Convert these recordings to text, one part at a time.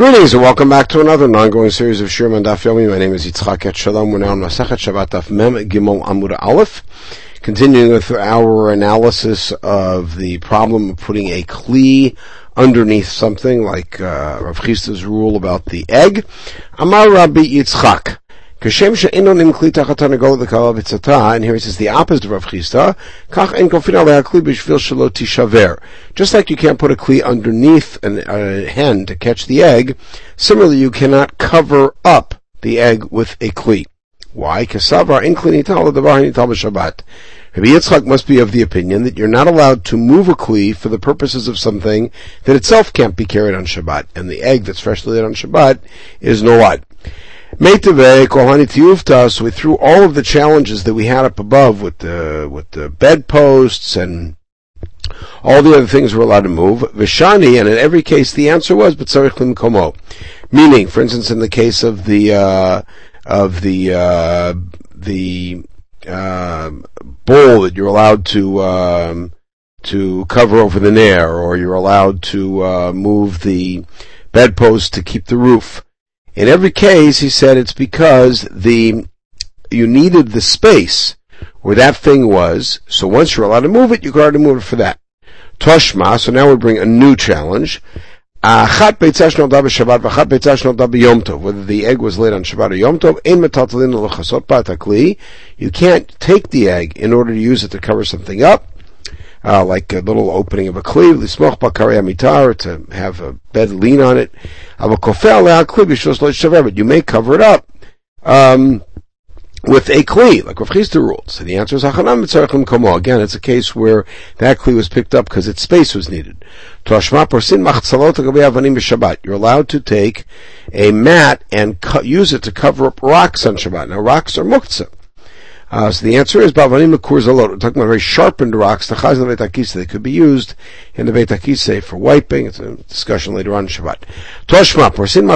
Greetings and welcome back to another ongoing series of Shirman Daf Yomi. My name is Yitzchak Et Shalom. We're now on Masachet Shabbat Daf Mem Gimel Amud Aleph. Continuing with our analysis of the problem of putting a kli underneath something like uh, Rav Chisda's rule about the egg. Amar Rabbi Yitzchak. Kashem she'enon kli tachat v'tzata, and here he says the opposite of Rav Chisda, kach en kofin alei kli b'shvil shelo tishaver. Just like you can't put a kli underneath a hen to catch the egg, similarly you cannot cover up the egg with a kli. Why? Kasavar en kli nital l'davar nital b'shabbat. Rabbi Yitzchak must be of the opinion that you're not allowed to move a kli for the purposes of something that itself can't be carried on Shabbat, and the egg that's freshly laid on Shabbat is no what? Meitave Kohanit so we threw all of the challenges that we had up above with the with the bedposts and all the other things we're allowed to move. Vishani, and in every case the answer was but B'tzarich Komo. Meaning, for instance, in the case of the uh, of the uh, the uh, bowl that you're allowed to um, to cover over the nair, or you're allowed to uh, move the bedpost to keep the roof. In every case, he said it's because the you needed the space where that thing was. So once you're allowed to move it, you can to move it for that. Toshma. So now we bring a new challenge. Whether the egg was laid on Shabbat or Yom Tov, you can't take the egg in order to use it to cover something up uh, like a little opening of a cleave, lismoch bakari mitar, to have a bed lean on it. But you may cover it up. Um, with a kli, like Rav Chisda ruled. So the answer is hachanam komo. Again, it's a case where that kli was picked up because its space was needed. You're allowed to take a mat and use it to cover up rocks on Shabbat. Now rocks are muktzah. Uh, so the answer is Bavanim Makur Zalot. We're talking about very sharpened rocks, the Chaz and the They could be used in the Beit for wiping. It's a discussion later on in Shabbat. Toshma, Porsin.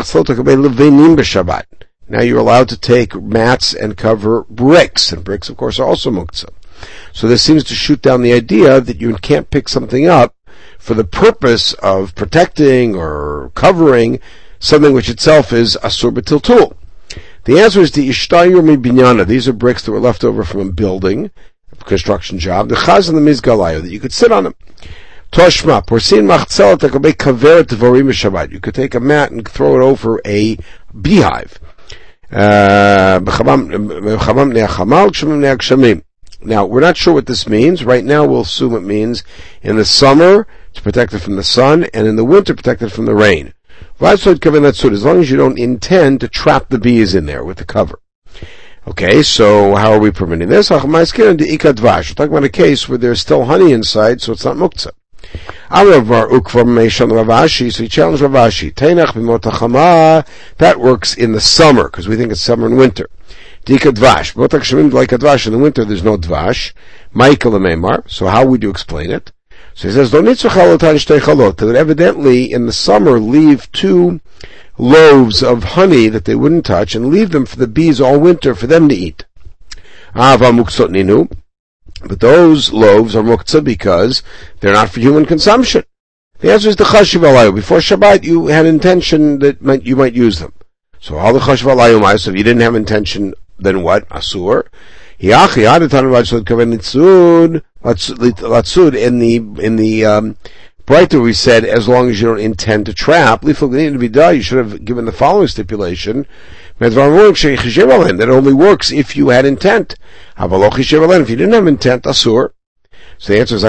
Now you're allowed to take mats and cover bricks, and bricks, of course, are also muktzah. So this seems to shoot down the idea that you can't pick something up for the purpose of protecting or covering something which itself is asur b'tiltul. The answer is the Ishtayu Binyana. These are bricks that were left over from a building, a construction job. The Chaz and the Mizgalayo, that you could sit on them. Toshma, Porsin Machzelet Devorim Shabbat. You could take a mat and throw it over a beehive. Uh, now, we're not sure what this means. Right now, we'll assume it means in the summer, it's protected from the sun, and in the winter, protected from the rain. As long as you don't intend to trap the bees in there with the cover. Okay, so how are we permitting this? We're talking about a case where there's still honey inside, so it's not muktzah. So he challenged Ravashi. That works in the summer, because we think it's summer and winter. Dika dvash. Like in the winter, there's no dvash. Michael So how would you explain it? So he says, that evidently in the summer leave two loaves of honey that they wouldn't touch and leave them for the bees all winter for them to eat. But those loaves are muktzah because they're not for human consumption. The answer is the chashiv alayu. Before Shabbat, you had intention that you might use them. So all the chashiv alayu if you didn't have intention, then what? Asur. Latsud in the in the um, Breita we said as long as you don't intend to trap. You should have given the following stipulation. That only works if you had intent. If you didn't have intent, asur. So the answer is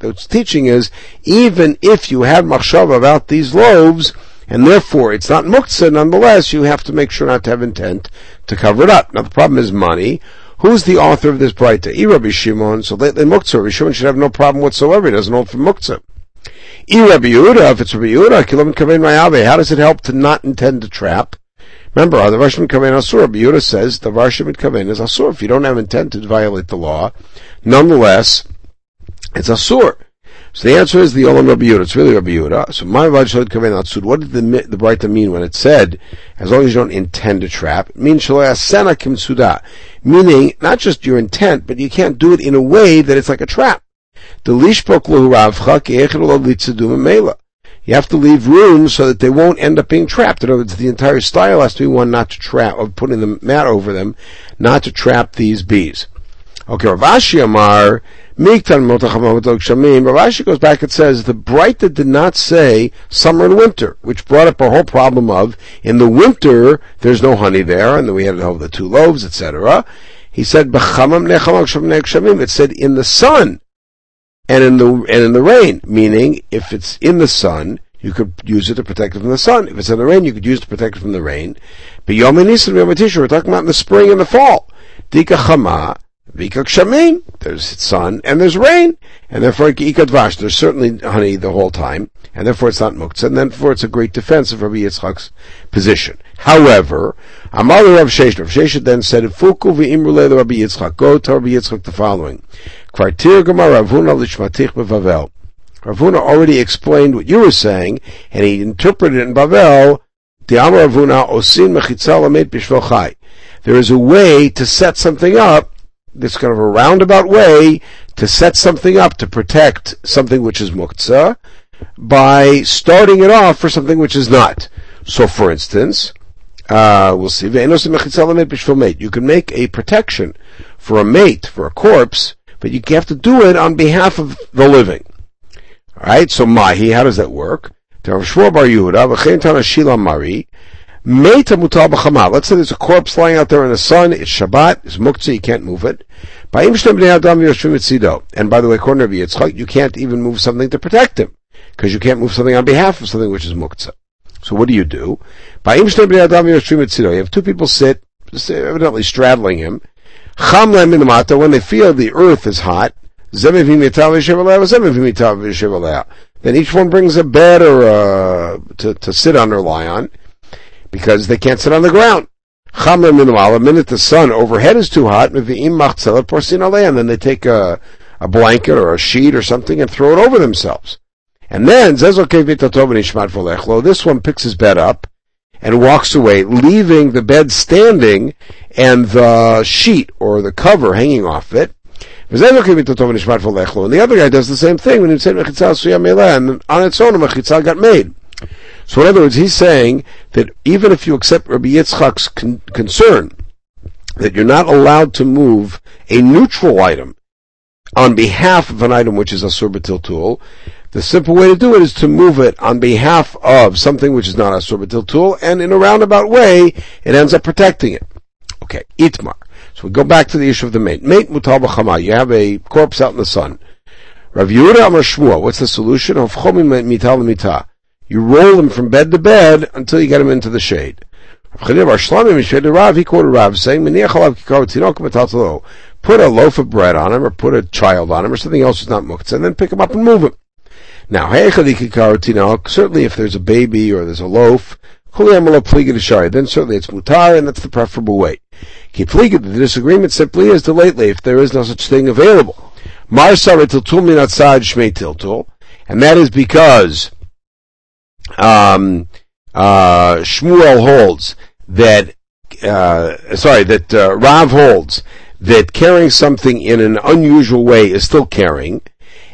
The teaching is even if you had machshav about these loaves, and therefore it's not muktzah, nonetheless you have to make sure not to have intent to cover it up. Now the problem is money. Who's the author of this Breita? Rabbi Shimon. So they Muktzah. Rabbi Shimon should have no problem whatsoever. He doesn't hold from Muktzah. Rabbi Yehuda, if it's Rabbi Yehuda, Kilam Kavein Mayabe, how does it help to not intend to trap? Remember, uh, the Varshim Kavein Asur, Rabbi Yehuda says the Varshim Kavein is Asur. If you don't have intent to violate the law, nonetheless, it's Asur. So the answer is the Olam Rabbi Yehuda. It's really Rabbi Yehuda. So my Vajshad Kaven Atzud. What did the the Braita mean when it said, as long as you don't intend to trap? It means Shalaya Kim Suda. Meaning, not just your intent, but you can't do it in a way that it's like a trap. You have to leave room so that they won't end up being trapped. In other words, the entire style has to be one not to trap, of putting the mat over them, not to trap these bees. Okay, Rav Ashi Amar, Miktan Rav Ashi goes back and says, the Breita did not say summer and winter, which brought up a whole problem of, in the winter, there's no honey there, and then we had the two loaves, etc. He said, it said in the sun, and in the and in the rain, meaning if it's in the sun, you could use it to protect it from the sun. If it's in the rain, you could use it to protect it from the rain. But Yom Nisan, we're talking about in the spring and the fall. Dika Chama, Vika Kshamim, there's sun and there's rain, and therefore Ikadvash, there's certainly honey the whole time, and therefore it's not muktzah, and therefore it's a great defense of Rabbi Yitzchak's position. However, Amar Rav Sheshet, Rav Sheshet then said, Fuku v'imrule Rabbi Yitzchak, go to Rabbi Yitzchak the following. Kvartir Gemar Ravuna Lishmatich Bevavel. Ravuna already explained what you were saying, and he interpreted it in Bavel, There is a way to set something up, this kind of a roundabout way, to set something up to protect something which is muktzah, by starting it off for something which is not. So for instance, uh, we'll see, you can make a protection for a mate, for a corpse, but you have to do it on behalf of the living. Alright, so Mahi, how does that work? Let's say there's a corpse lying out there in the sun, it's Shabbat, it's Muktzah, you can't move it. And by the way, according to Yitzchak, you can't even move something to protect him, because you can't move something on behalf of something which is Muktzah. So what do you do? You have two people sit, evidently straddling him, when they feel the earth is hot, then each one brings a bed or a, to, to sit on or lie on, because they can't sit on the ground. Cham the minute the sun overhead is too hot, and then they take a, a blanket or a sheet or something and throw it over themselves. And then, this one picks his bed up, and walks away, leaving the bed standing and the sheet or the cover hanging off it. And the other guy does the same thing when he said and on its own a got made. So in other words, he's saying that even if you accept Rabbi Yitzchak's con- concern that you're not allowed to move a neutral item on behalf of an item which is asur b'tiltul, the simple way to do it is to move it on behalf of something which is not asur b'tiltul, and in a roundabout way, it ends up protecting it. Okay, itmar. So we go back to the issue of the mate. Mate mutal b'chama. You have a corpse out in the sun. Rav Yehuda Amar Shmuel. What's the solution? Of chomim mital mita. You roll him from bed to bed until you get him into the shade. Put a loaf of bread on him, or put a child on him, or something else that's not muktzah, and then pick him up and move him. Now, certainly if there's a baby or there's a loaf, then certainly it's mutar, and that's the preferable way. The disagreement simply is the lately if there is no such thing available. And that is because um, uh, Shmuel holds that, uh, sorry, that uh, Rav holds that carrying something in an unusual way is still carrying,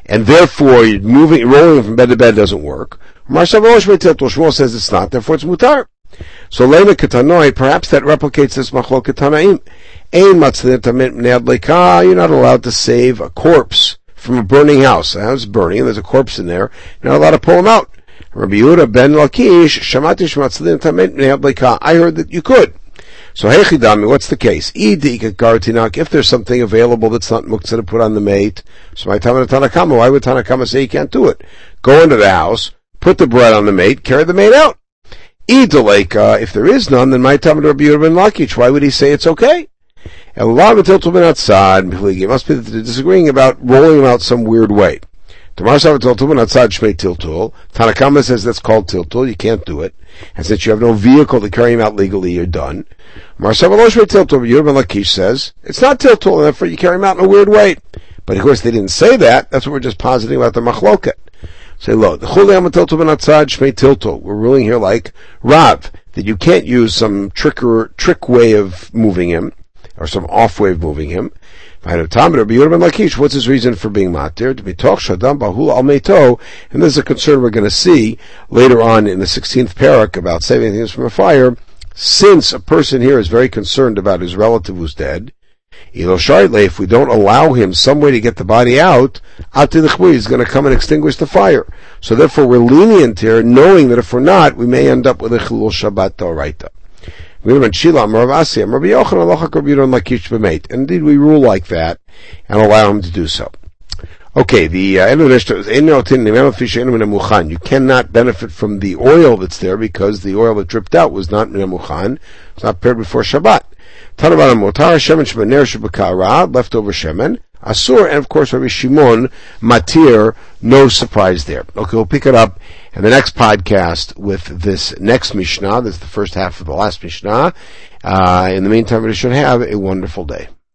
and therefore moving, rolling from bed to bed doesn't work. Shmuel says it's not, therefore it's mutar. So Lema Ketanoi, perhaps that replicates this Machlok Ketanaim. You're not allowed to save a corpse from a burning house. The house is burning and there's a corpse in there. You're not allowed to pull him out. Rabbi Yehuda ben Lakish, Shamati I heard that you could. So Hechidami, what's the case? If there's something available that's not muktzah to put on the mate, so my Tanakama, why would Tanakama say you can't do it? Go into the house, put the bread on the mate, carry the mate out. Idaleka, if there is none, then my Talmud Rabbi Yehuda ben Lakish, why would he say it's okay? And a outside, it must be disagreeing about rolling him out some weird way. Tanakama says that's called tiltul, you can't do it. And since you have no vehicle to carry him out legally, you're done. Marsavaloshme tiltul, Yerban Lakish says, it's not tiltul, and therefore you carry him out in a weird way. But of course they didn't say that, that's what we're just positing about the machloket. Say, look, the tiltul, we're ruling here like Rav, that you can't use some trick or, trick way of moving him, or some off way of moving him. What's his reason for being matir? To be talk and this is a concern we're going to see later on in the 16th parak about saving things from a fire. Since a person here is very concerned about his relative who's dead, if we don't allow him some way to get the body out, he's going to come and extinguish the fire. So therefore we're lenient here, knowing that if we're not, we may end up with a chilul Shabbat Doraita. Indeed, we rule like that and allow him to do so. Okay, the uh, end of the You cannot benefit from the oil that's there because the oil that dripped out was not minamuchan. It's not prepared before Shabbat. Leftover shemen. Asur, and of course Rabbi Shimon, Matir, no surprise there. Okay, we'll pick it up in the next podcast with this next Mishnah. This is the first half of the last Mishnah. Uh, in the meantime, we should have a wonderful day.